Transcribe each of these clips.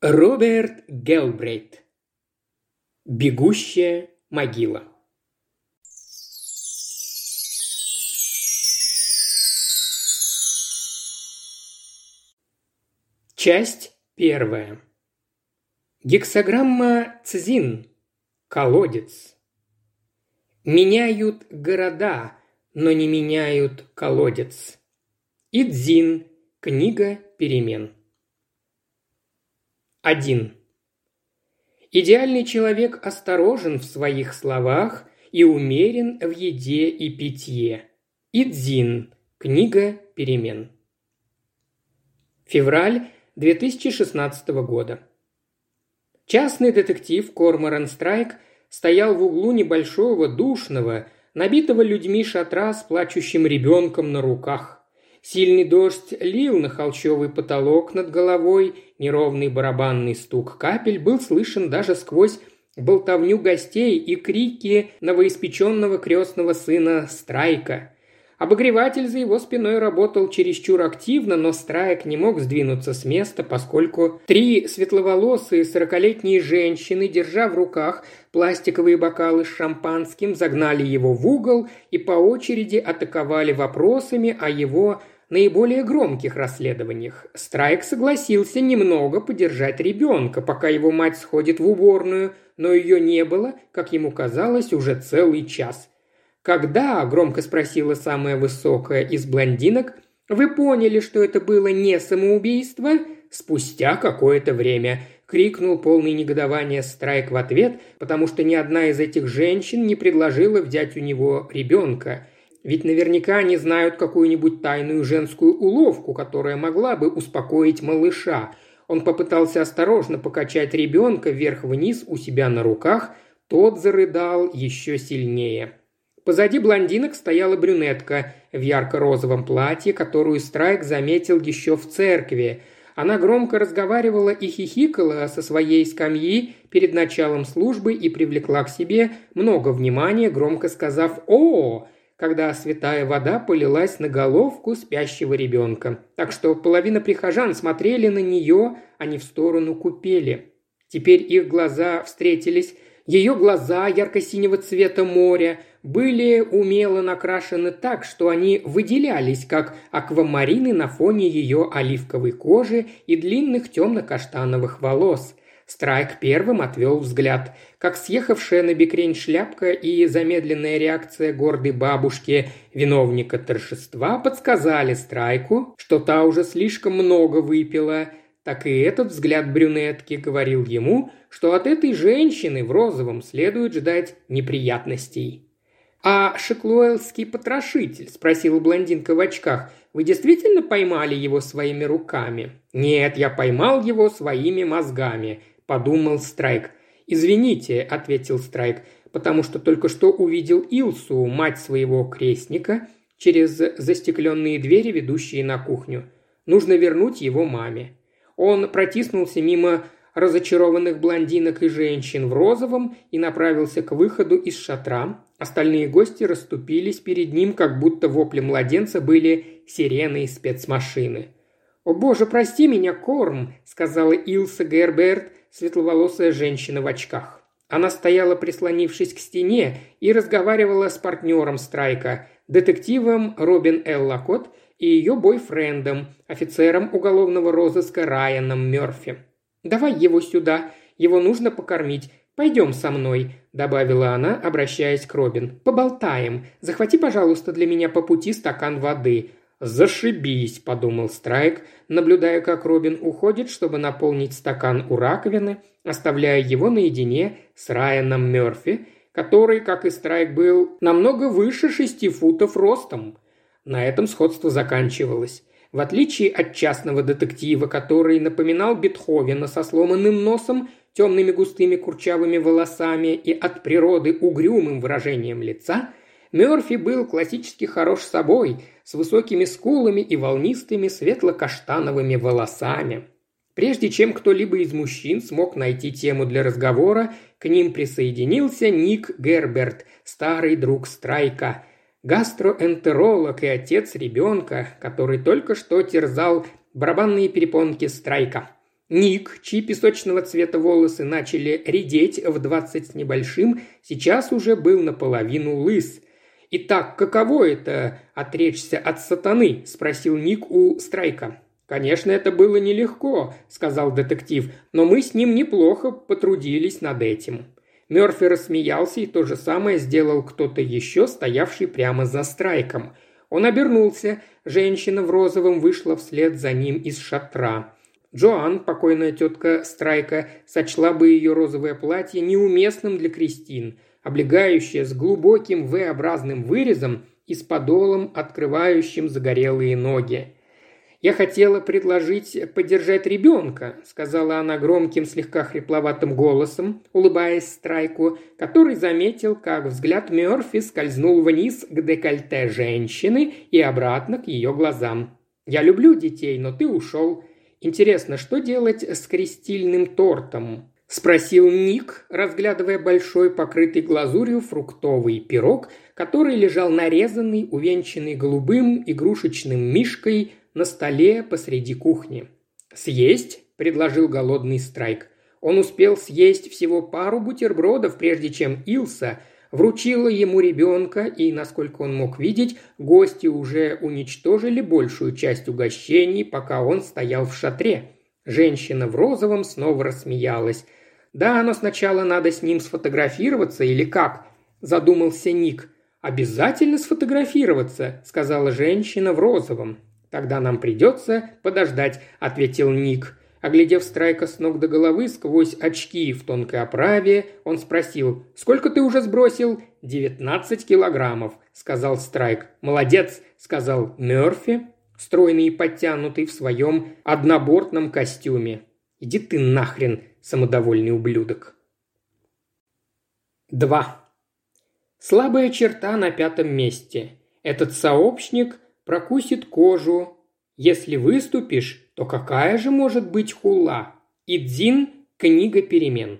Роберт Гелбрейт. Бегущая могила. Часть первая. Гексограмма Цзин. Колодец. Меняют города, но не меняют колодец. Идзин. Книга перемен. 1. Идеальный человек осторожен в своих словах и умерен в еде и питье. Идзин. Книга перемен. Февраль 2016 года. Частный детектив Корморан Страйк стоял в углу небольшого, душного, набитого людьми шатра с плачущим ребенком на руках. Сильный дождь лил на холщовый потолок над головой, неровный барабанный стук капель был слышен даже сквозь болтовню гостей и крики новоиспеченного крестного сына Страйка. Обогреватель за его спиной работал чересчур активно, но Страйк не мог сдвинуться с места, поскольку три светловолосые сорокалетние женщины, держа в руках пластиковые бокалы с шампанским, загнали его в угол и по очереди атаковали вопросами о его наиболее громких расследованиях. Страйк согласился немного подержать ребенка, пока его мать сходит в уборную, но ее не было, как ему казалось, уже целый час – «Когда?» – громко спросила самая высокая из блондинок. «Вы поняли, что это было не самоубийство?» Спустя какое-то время крикнул полный негодования Страйк в ответ, потому что ни одна из этих женщин не предложила взять у него ребенка. Ведь наверняка они знают какую-нибудь тайную женскую уловку, которая могла бы успокоить малыша. Он попытался осторожно покачать ребенка вверх-вниз у себя на руках, тот зарыдал еще сильнее. Позади блондинок стояла брюнетка в ярко-розовом платье, которую Страйк заметил еще в церкви. Она громко разговаривала и хихикала со своей скамьи перед началом службы и привлекла к себе много внимания, громко сказав «О!», когда святая вода полилась на головку спящего ребенка. Так что половина прихожан смотрели на нее, а не в сторону купели. Теперь их глаза встретились ее глаза ярко-синего цвета моря были умело накрашены так, что они выделялись, как аквамарины на фоне ее оливковой кожи и длинных темно-каштановых волос. Страйк первым отвел взгляд, как съехавшая на бекрень шляпка и замедленная реакция гордой бабушки виновника торжества подсказали Страйку, что та уже слишком много выпила, так и этот взгляд брюнетки говорил ему, что от этой женщины в розовом следует ждать неприятностей. «А шеклуэлский потрошитель?» – спросила блондинка в очках. «Вы действительно поймали его своими руками?» «Нет, я поймал его своими мозгами», – подумал Страйк. «Извините», – ответил Страйк, «потому что только что увидел Илсу, мать своего крестника, через застекленные двери, ведущие на кухню. Нужно вернуть его маме». Он протиснулся мимо разочарованных блондинок и женщин в розовом и направился к выходу из шатра. Остальные гости расступились перед ним, как будто вопли младенца были сирены спецмашины. «О боже, прости меня, Корм!» – сказала Илса Герберт, светловолосая женщина в очках. Она стояла, прислонившись к стене, и разговаривала с партнером Страйка, детективом Робин Эллакот и ее бойфрендом, офицером уголовного розыска Райаном Мерфи. «Давай его сюда. Его нужно покормить. Пойдем со мной», – добавила она, обращаясь к Робин. «Поболтаем. Захвати, пожалуйста, для меня по пути стакан воды». «Зашибись», – подумал Страйк, наблюдая, как Робин уходит, чтобы наполнить стакан у раковины, оставляя его наедине с Райаном Мерфи, который, как и Страйк, был намного выше шести футов ростом. На этом сходство заканчивалось. В отличие от частного детектива, который напоминал Бетховена со сломанным носом, темными густыми курчавыми волосами и от природы угрюмым выражением лица, Мёрфи был классически хорош собой, с высокими скулами и волнистыми светло-каштановыми волосами. Прежде чем кто-либо из мужчин смог найти тему для разговора, к ним присоединился Ник Герберт, старый друг Страйка, гастроэнтеролог и отец ребенка, который только что терзал барабанные перепонки страйка. Ник, чьи песочного цвета волосы начали редеть в двадцать с небольшим, сейчас уже был наполовину лыс. «Итак, каково это – отречься от сатаны?» – спросил Ник у Страйка. «Конечно, это было нелегко», – сказал детектив, – «но мы с ним неплохо потрудились над этим». Мёрфи рассмеялся, и то же самое сделал кто-то еще, стоявший прямо за Страйком. Он обернулся, женщина в розовом вышла вслед за ним из шатра. Джоан, покойная тетка Страйка, сочла бы ее розовое платье неуместным для Кристин, облегающее с глубоким V-образным вырезом и с подолом, открывающим загорелые ноги. «Я хотела предложить поддержать ребенка», – сказала она громким, слегка хрипловатым голосом, улыбаясь Страйку, который заметил, как взгляд Мёрфи скользнул вниз к декольте женщины и обратно к ее глазам. «Я люблю детей, но ты ушел. Интересно, что делать с крестильным тортом?» – спросил Ник, разглядывая большой, покрытый глазурью фруктовый пирог, который лежал нарезанный, увенчанный голубым игрушечным мишкой на столе посреди кухни. «Съесть?» – предложил голодный Страйк. Он успел съесть всего пару бутербродов, прежде чем Илса вручила ему ребенка, и, насколько он мог видеть, гости уже уничтожили большую часть угощений, пока он стоял в шатре. Женщина в розовом снова рассмеялась. «Да, но сначала надо с ним сфотографироваться или как?» – задумался Ник. «Обязательно сфотографироваться», – сказала женщина в розовом. «Тогда нам придется подождать», – ответил Ник. Оглядев Страйка с ног до головы сквозь очки в тонкой оправе, он спросил, «Сколько ты уже сбросил?» «Девятнадцать килограммов», – сказал Страйк. «Молодец», – сказал Мёрфи, стройный и подтянутый в своем однобортном костюме. «Иди ты нахрен, самодовольный ублюдок». Два. Слабая черта на пятом месте. Этот сообщник прокусит кожу. Если выступишь, то какая же может быть хула? Идзин – книга перемен.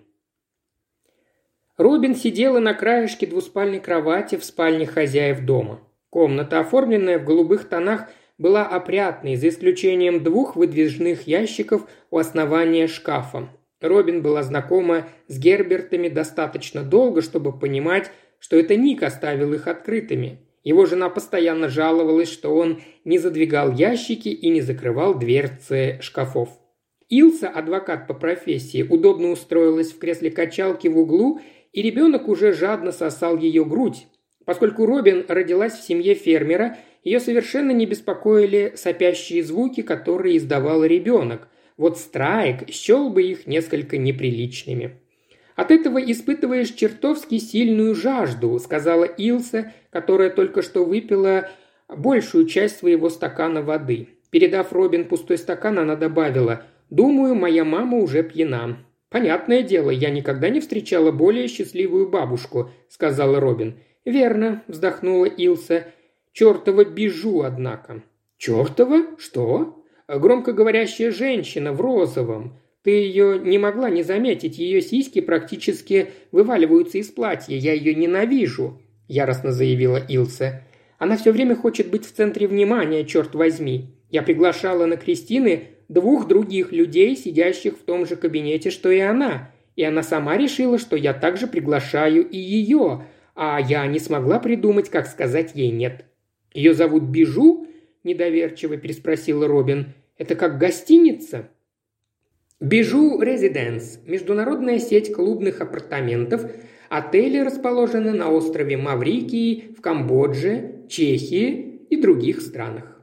Робин сидела на краешке двуспальной кровати в спальне хозяев дома. Комната, оформленная в голубых тонах, была опрятной, за исключением двух выдвижных ящиков у основания шкафа. Робин была знакома с Гербертами достаточно долго, чтобы понимать, что это Ник оставил их открытыми. Его жена постоянно жаловалась, что он не задвигал ящики и не закрывал дверцы шкафов. Илса, адвокат по профессии, удобно устроилась в кресле качалки в углу, и ребенок уже жадно сосал ее грудь. Поскольку Робин родилась в семье фермера, ее совершенно не беспокоили сопящие звуки, которые издавал ребенок. Вот Страйк счел бы их несколько неприличными. От этого испытываешь чертовски сильную жажду», – сказала Илса, которая только что выпила большую часть своего стакана воды. Передав Робин пустой стакан, она добавила «Думаю, моя мама уже пьяна». «Понятное дело, я никогда не встречала более счастливую бабушку», – сказала Робин. «Верно», – вздохнула Илса. «Чертова бежу, однако». «Чертова? Что?» «Громко говорящая женщина в розовом. Ты ее не могла не заметить, ее сиськи практически вываливаются из платья, я ее ненавижу», – яростно заявила Илса. «Она все время хочет быть в центре внимания, черт возьми. Я приглашала на Кристины двух других людей, сидящих в том же кабинете, что и она, и она сама решила, что я также приглашаю и ее, а я не смогла придумать, как сказать ей «нет». «Ее зовут Бижу?» – недоверчиво переспросила Робин. «Это как гостиница?» Бижу Резиденс – международная сеть клубных апартаментов. Отели расположены на острове Маврикии, в Камбодже, Чехии и других странах.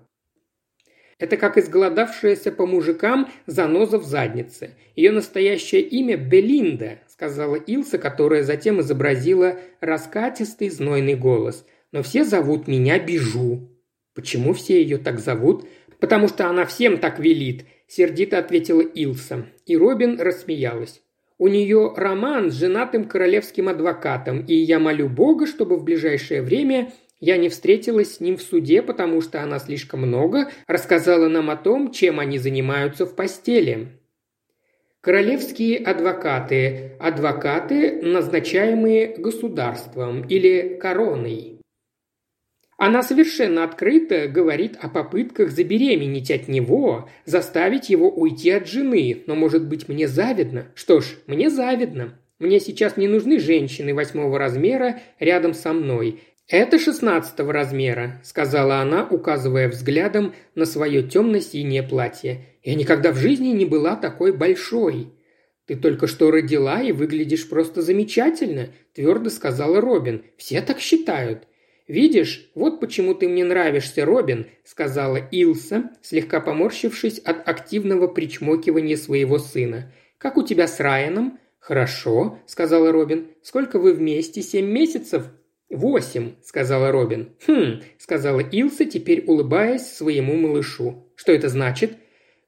Это как изголодавшаяся по мужикам заноза в заднице. Ее настоящее имя Белинда, сказала Илса, которая затем изобразила раскатистый знойный голос. Но все зовут меня Бижу. Почему все ее так зовут? Потому что она всем так велит. – сердито ответила Илса. И Робин рассмеялась. У нее роман с женатым королевским адвокатом, и я молю Бога, чтобы в ближайшее время я не встретилась с ним в суде, потому что она слишком много рассказала нам о том, чем они занимаются в постели. Королевские адвокаты – адвокаты, назначаемые государством или короной. Она совершенно открыто говорит о попытках забеременеть от него, заставить его уйти от жены, но, может быть, мне завидно? Что ж, мне завидно. Мне сейчас не нужны женщины восьмого размера рядом со мной. «Это шестнадцатого размера», – сказала она, указывая взглядом на свое темно-синее платье. «Я никогда в жизни не была такой большой». «Ты только что родила и выглядишь просто замечательно», – твердо сказала Робин. «Все так считают». «Видишь, вот почему ты мне нравишься, Робин», – сказала Илса, слегка поморщившись от активного причмокивания своего сына. «Как у тебя с Райаном?» «Хорошо», – сказала Робин. «Сколько вы вместе? Семь месяцев?» «Восемь», – сказала Робин. «Хм», – сказала Илса, теперь улыбаясь своему малышу. «Что это значит?»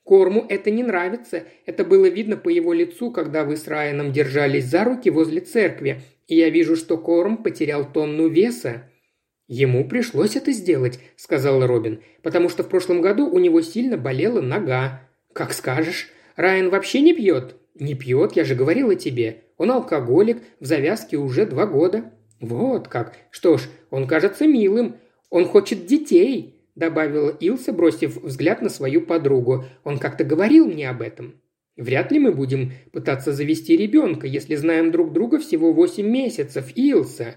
Корму это не нравится. Это было видно по его лицу, когда вы с Райаном держались за руки возле церкви. И я вижу, что Корм потерял тонну веса. «Ему пришлось это сделать», – сказал Робин, «потому что в прошлом году у него сильно болела нога». «Как скажешь. Райан вообще не пьет?» «Не пьет, я же говорила тебе. Он алкоголик, в завязке уже два года». «Вот как. Что ж, он кажется милым. Он хочет детей», – добавила Илса, бросив взгляд на свою подругу. «Он как-то говорил мне об этом». «Вряд ли мы будем пытаться завести ребенка, если знаем друг друга всего восемь месяцев, Илса»,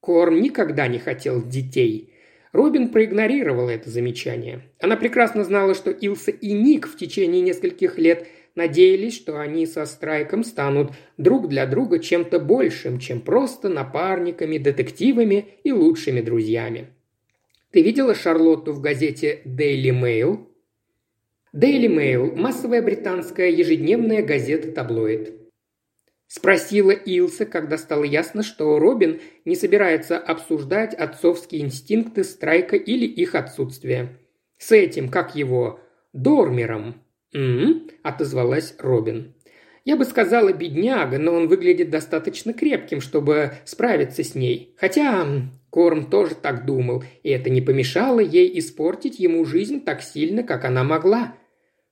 Корм никогда не хотел детей. Робин проигнорировала это замечание. Она прекрасно знала, что Илса и Ник в течение нескольких лет надеялись, что они со Страйком станут друг для друга чем-то большим, чем просто напарниками, детективами и лучшими друзьями. Ты видела Шарлотту в газете Daily Mail? Daily Mail – массовая британская ежедневная газета-таблоид. Спросила Илса, когда стало ясно, что Робин не собирается обсуждать отцовские инстинкты Страйка или их отсутствие. «С этим, как его, Дормером?» «М-м», отозвалась Робин. «Я бы сказала бедняга, но он выглядит достаточно крепким, чтобы справиться с ней. Хотя Корм тоже так думал, и это не помешало ей испортить ему жизнь так сильно, как она могла.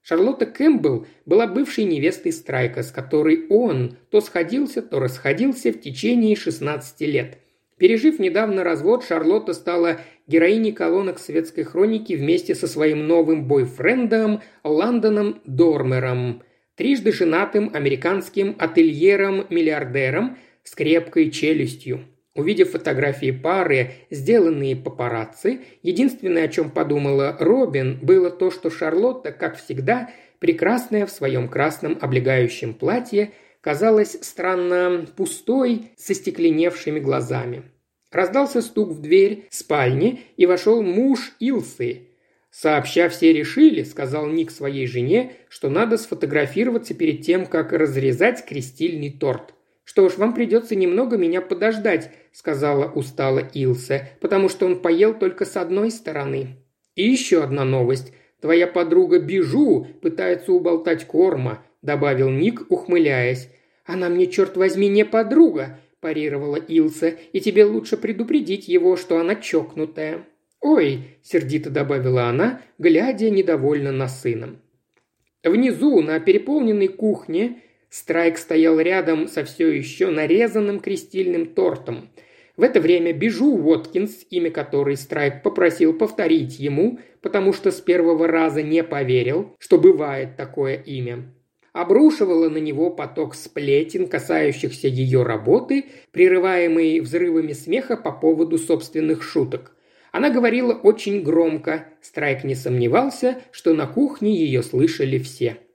Шарлотта Кэмпбелл была бывшей невестой Страйка, с которой он то сходился, то расходился в течение 16 лет. Пережив недавно развод, Шарлотта стала героиней колонок светской хроники вместе со своим новым бойфрендом Ландоном Дормером, трижды женатым американским ательером-миллиардером с крепкой челюстью. Увидев фотографии пары, сделанные папарацци, единственное, о чем подумала Робин, было то, что Шарлотта, как всегда, прекрасная в своем красном облегающем платье, казалась странно пустой, со стекленевшими глазами. Раздался стук в дверь спальни, и вошел муж Илсы. «Сообща все решили», — сказал Ник своей жене, «что надо сфотографироваться перед тем, как разрезать крестильный торт. «Что ж, вам придется немного меня подождать», – сказала устало Илсе, «потому что он поел только с одной стороны». «И еще одна новость. Твоя подруга Бижу пытается уболтать корма», – добавил Ник, ухмыляясь. «Она мне, черт возьми, не подруга», – парировала Илса, «и тебе лучше предупредить его, что она чокнутая». «Ой», – сердито добавила она, глядя недовольно на сына. Внизу, на переполненной кухне, Страйк стоял рядом со все еще нарезанным крестильным тортом. В это время Бижу Уоткинс, имя которой Страйк попросил повторить ему, потому что с первого раза не поверил, что бывает такое имя, обрушивала на него поток сплетен, касающихся ее работы, прерываемый взрывами смеха по поводу собственных шуток. Она говорила очень громко, Страйк не сомневался, что на кухне ее слышали все –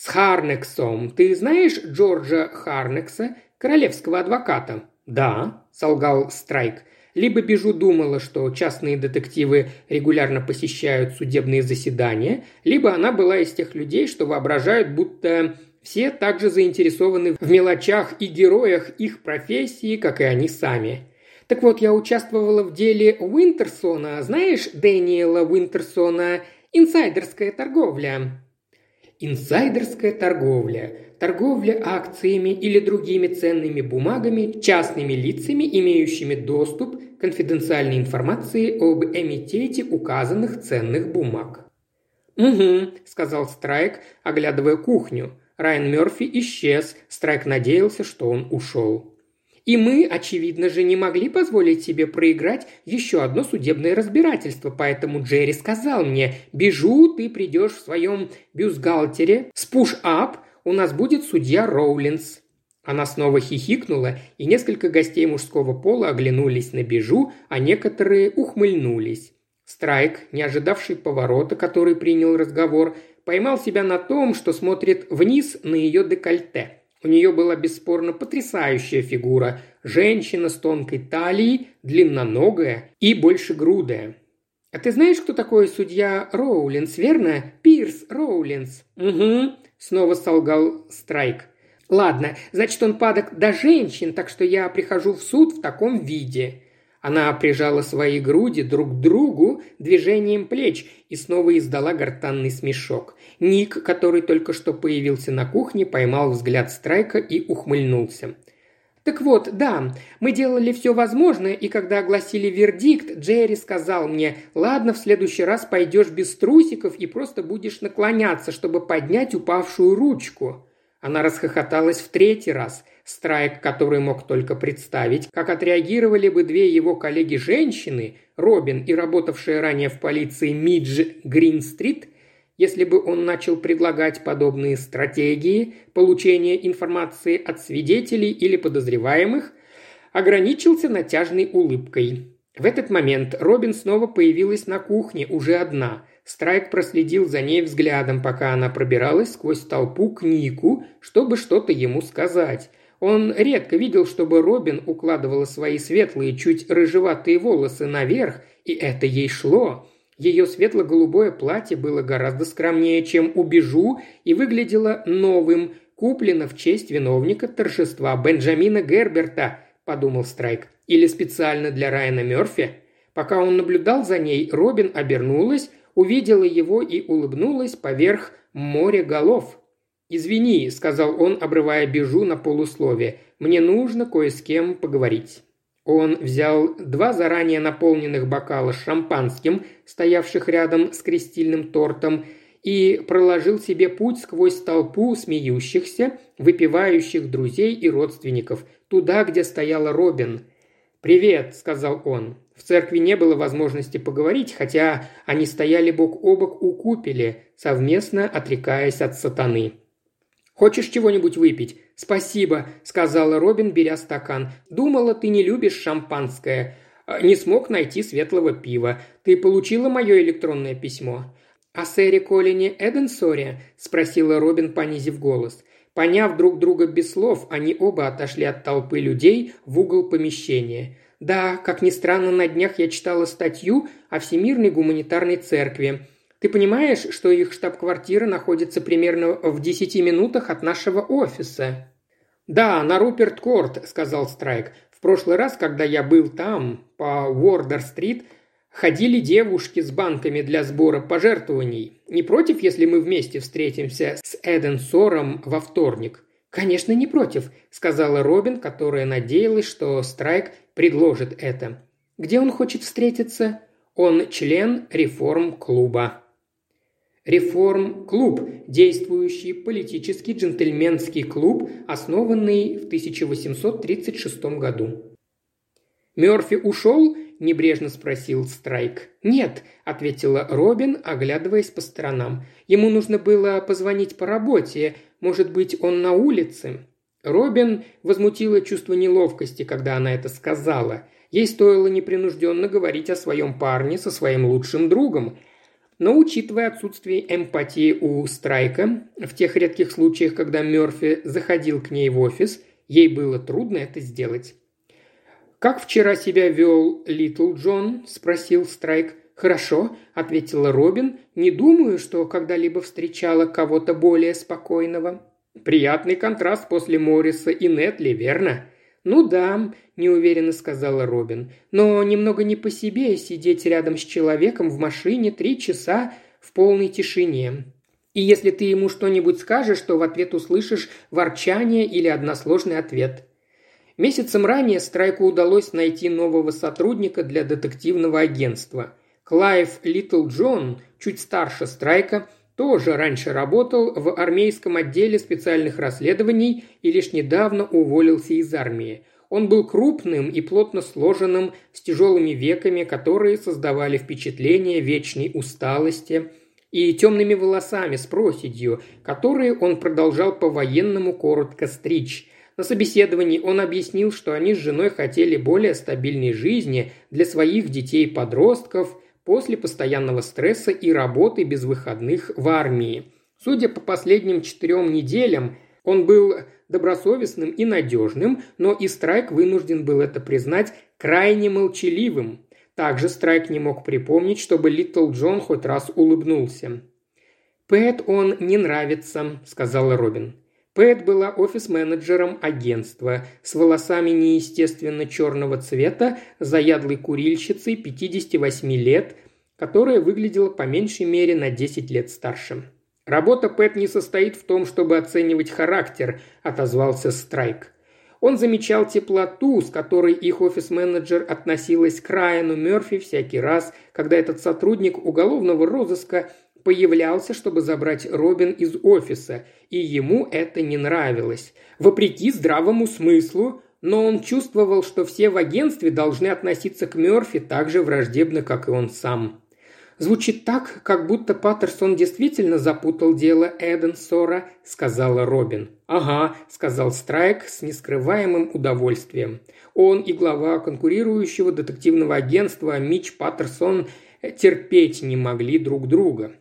«С Харнексом. Ты знаешь Джорджа Харнекса, королевского адвоката?» «Да», – солгал Страйк. Либо Бежу думала, что частные детективы регулярно посещают судебные заседания, либо она была из тех людей, что воображают, будто все также заинтересованы в мелочах и героях их профессии, как и они сами. Так вот, я участвовала в деле Уинтерсона. Знаешь Дэниела Уинтерсона «Инсайдерская торговля»? Инсайдерская торговля – торговля акциями или другими ценными бумагами частными лицами, имеющими доступ к конфиденциальной информации об эмитете указанных ценных бумаг. «Угу», – сказал Страйк, оглядывая кухню. Райан Мерфи исчез, Страйк надеялся, что он ушел. И мы, очевидно же, не могли позволить себе проиграть еще одно судебное разбирательство, поэтому Джерри сказал мне, «Бежу, ты придешь в своем бюстгальтере, спуш-ап, у нас будет судья Роулинс». Она снова хихикнула, и несколько гостей мужского пола оглянулись на Бежу, а некоторые ухмыльнулись. Страйк, не ожидавший поворота, который принял разговор, поймал себя на том, что смотрит вниз на ее декольте – у нее была бесспорно потрясающая фигура. Женщина с тонкой талией, длинноногая и большегрудая. «А ты знаешь, кто такой судья Роулинс, верно? Пирс Роулинс». «Угу», — снова солгал Страйк. «Ладно, значит, он падок до женщин, так что я прихожу в суд в таком виде. Она прижала свои груди друг к другу движением плеч и снова издала гортанный смешок. Ник, который только что появился на кухне, поймал взгляд Страйка и ухмыльнулся. «Так вот, да, мы делали все возможное, и когда огласили вердикт, Джерри сказал мне, ладно, в следующий раз пойдешь без трусиков и просто будешь наклоняться, чтобы поднять упавшую ручку». Она расхохоталась в третий раз – Страйк, который мог только представить, как отреагировали бы две его коллеги-женщины, Робин и работавшая ранее в полиции Мидж Гринстрит, если бы он начал предлагать подобные стратегии получения информации от свидетелей или подозреваемых, ограничился натяжной улыбкой. В этот момент Робин снова появилась на кухне, уже одна. Страйк проследил за ней взглядом, пока она пробиралась сквозь толпу к Нику, чтобы что-то ему сказать. Он редко видел, чтобы Робин укладывала свои светлые, чуть рыжеватые волосы наверх, и это ей шло. Ее светло-голубое платье было гораздо скромнее, чем у Бежу, и выглядело новым, куплено в честь виновника торжества Бенджамина Герберта, подумал Страйк, или специально для Райана Мерфи. Пока он наблюдал за ней, Робин обернулась, увидела его и улыбнулась поверх моря голов. «Извини», – сказал он, обрывая бежу на полусловие, – «мне нужно кое с кем поговорить». Он взял два заранее наполненных бокала с шампанским, стоявших рядом с крестильным тортом, и проложил себе путь сквозь толпу смеющихся, выпивающих друзей и родственников, туда, где стояла Робин. «Привет», – сказал он. В церкви не было возможности поговорить, хотя они стояли бок о бок у купели, совместно отрекаясь от сатаны. «Хочешь чего-нибудь выпить?» «Спасибо», – сказала Робин, беря стакан. «Думала, ты не любишь шампанское. А, не смог найти светлого пива. Ты получила мое электронное письмо?» «О сэре Колине Эденсоре?» – спросила Робин, понизив голос. Поняв друг друга без слов, они оба отошли от толпы людей в угол помещения. «Да, как ни странно, на днях я читала статью о Всемирной гуманитарной церкви. Ты понимаешь, что их штаб-квартира находится примерно в десяти минутах от нашего офиса?» «Да, на Руперт-Корт», – сказал Страйк. «В прошлый раз, когда я был там, по Уордер-стрит, ходили девушки с банками для сбора пожертвований. Не против, если мы вместе встретимся с Эден Сором во вторник?» «Конечно, не против», – сказала Робин, которая надеялась, что Страйк предложит это. «Где он хочет встретиться?» «Он член реформ-клуба». Реформ-клуб – действующий политический джентльменский клуб, основанный в 1836 году. «Мёрфи ушел?» – небрежно спросил Страйк. «Нет», – ответила Робин, оглядываясь по сторонам. «Ему нужно было позвонить по работе. Может быть, он на улице?» Робин возмутила чувство неловкости, когда она это сказала. Ей стоило непринужденно говорить о своем парне со своим лучшим другом – но учитывая отсутствие эмпатии у Страйка, в тех редких случаях, когда Мерфи заходил к ней в офис, ей было трудно это сделать. «Как вчера себя вел Литл Джон?» – спросил Страйк. «Хорошо», – ответила Робин. «Не думаю, что когда-либо встречала кого-то более спокойного». «Приятный контраст после Морриса и Нетли, верно?» «Ну да», – неуверенно сказала Робин. «Но немного не по себе сидеть рядом с человеком в машине три часа в полной тишине. И если ты ему что-нибудь скажешь, то в ответ услышишь ворчание или односложный ответ». Месяцем ранее Страйку удалось найти нового сотрудника для детективного агентства. Клайв Литл Джон, чуть старше Страйка, тоже раньше работал в армейском отделе специальных расследований и лишь недавно уволился из армии. Он был крупным и плотно сложенным, с тяжелыми веками, которые создавали впечатление вечной усталости, и темными волосами с проседью, которые он продолжал по-военному коротко стричь. На собеседовании он объяснил, что они с женой хотели более стабильной жизни для своих детей-подростков после постоянного стресса и работы без выходных в армии. Судя по последним четырем неделям, он был добросовестным и надежным, но и Страйк вынужден был это признать крайне молчаливым. Также Страйк не мог припомнить, чтобы Литл Джон хоть раз улыбнулся. «Пэт он не нравится», – сказала Робин. Пэт была офис-менеджером агентства с волосами неестественно черного цвета, заядлой курильщицей 58 лет, которая выглядела по меньшей мере на 10 лет старше. «Работа Пэт не состоит в том, чтобы оценивать характер», – отозвался Страйк. Он замечал теплоту, с которой их офис-менеджер относилась к Райану Мерфи всякий раз, когда этот сотрудник уголовного розыска появлялся, чтобы забрать Робин из офиса, и ему это не нравилось. Вопреки здравому смыслу, но он чувствовал, что все в агентстве должны относиться к Мерфи так же враждебно, как и он сам. Звучит так, как будто Паттерсон действительно запутал дело Эденсора», – сказала Робин. «Ага», – сказал Страйк с нескрываемым удовольствием. Он и глава конкурирующего детективного агентства Мич Паттерсон терпеть не могли друг друга.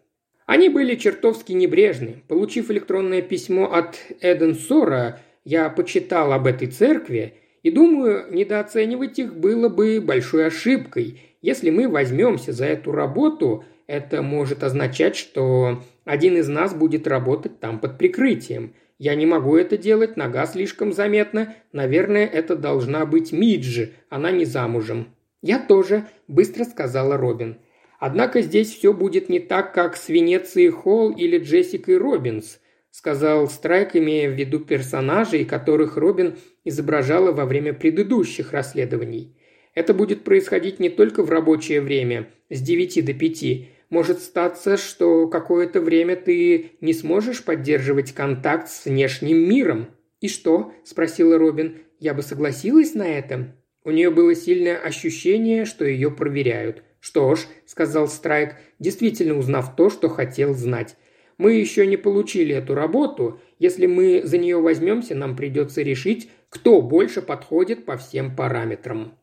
Они были чертовски небрежны. Получив электронное письмо от Эденсора, я почитал об этой церкви и думаю, недооценивать их было бы большой ошибкой. Если мы возьмемся за эту работу, это может означать, что один из нас будет работать там под прикрытием. Я не могу это делать, нога слишком заметна. Наверное, это должна быть Миджи, она не замужем». «Я тоже», – быстро сказала Робин. «Однако здесь все будет не так, как с Венецией Холл или Джессикой Робинс», – сказал Страйк, имея в виду персонажей, которых Робин изображала во время предыдущих расследований. Это будет происходить не только в рабочее время, с 9 до 5. Может статься, что какое-то время ты не сможешь поддерживать контакт с внешним миром. «И что?» – спросила Робин. «Я бы согласилась на это?» У нее было сильное ощущение, что ее проверяют. «Что ж», – сказал Страйк, действительно узнав то, что хотел знать. «Мы еще не получили эту работу. Если мы за нее возьмемся, нам придется решить, кто больше подходит по всем параметрам».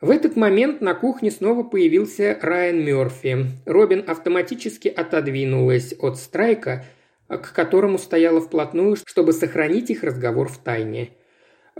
В этот момент на кухне снова появился Райан Мёрфи. Робин автоматически отодвинулась от Страйка, к которому стояла вплотную, чтобы сохранить их разговор в тайне.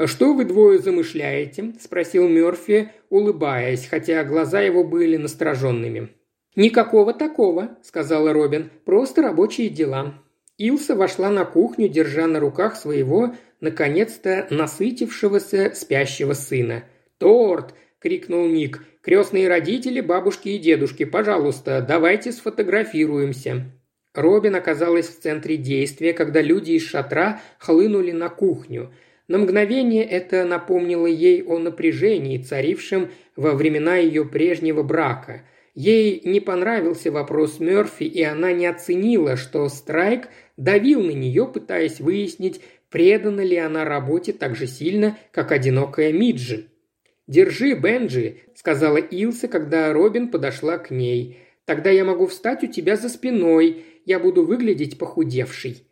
«Что вы двое замышляете?» – спросил Мёрфи, улыбаясь, хотя глаза его были настороженными. «Никакого такого», – сказала Робин, – «просто рабочие дела». Илса вошла на кухню, держа на руках своего, наконец-то, насытившегося спящего сына. «Торт!» крикнул Ник. «Крестные родители, бабушки и дедушки, пожалуйста, давайте сфотографируемся». Робин оказалась в центре действия, когда люди из шатра хлынули на кухню. На мгновение это напомнило ей о напряжении, царившем во времена ее прежнего брака. Ей не понравился вопрос Мёрфи, и она не оценила, что Страйк давил на нее, пытаясь выяснить, предана ли она работе так же сильно, как одинокая Миджи. «Держи, Бенджи», – сказала Илса, когда Робин подошла к ней. «Тогда я могу встать у тебя за спиной. Я буду выглядеть похудевшей».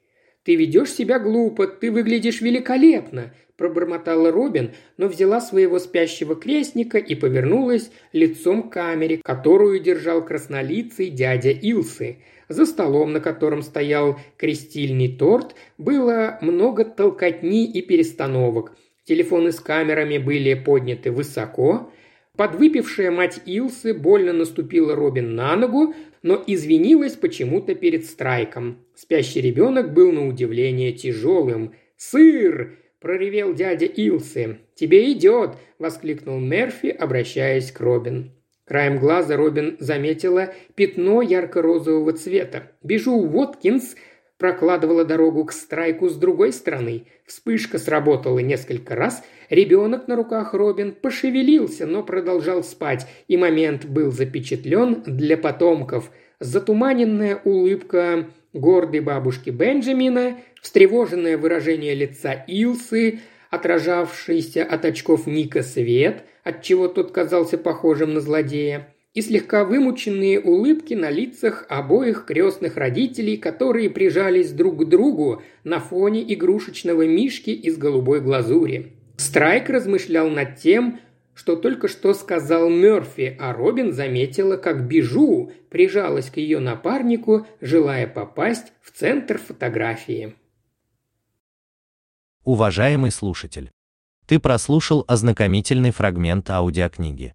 «Ты ведешь себя глупо, ты выглядишь великолепно», – пробормотала Робин, но взяла своего спящего крестника и повернулась лицом к камере, которую держал краснолицый дядя Илсы. За столом, на котором стоял крестильный торт, было много толкотни и перестановок – Телефоны с камерами были подняты высоко. Подвыпившая мать Илсы больно наступила Робин на ногу, но извинилась почему-то перед страйком. Спящий ребенок был на удивление тяжелым. «Сыр!» – проревел дядя Илсы. «Тебе идет!» – воскликнул Мерфи, обращаясь к Робин. Краем глаза Робин заметила пятно ярко-розового цвета. «Бежу, Уоткинс!» Прокладывала дорогу к страйку с другой стороны. Вспышка сработала несколько раз, ребенок на руках Робин пошевелился, но продолжал спать, и момент был запечатлен для потомков. Затуманенная улыбка гордой бабушки Бенджамина, встревоженное выражение лица Илсы, отражавшийся от очков Ника свет, отчего тот казался похожим на злодея, и слегка вымученные улыбки на лицах обоих крестных родителей, которые прижались друг к другу на фоне игрушечного мишки из голубой глазури. Страйк размышлял над тем, что только что сказал Мёрфи, а Робин заметила, как Бижу прижалась к ее напарнику, желая попасть в центр фотографии. Уважаемый слушатель, ты прослушал ознакомительный фрагмент аудиокниги.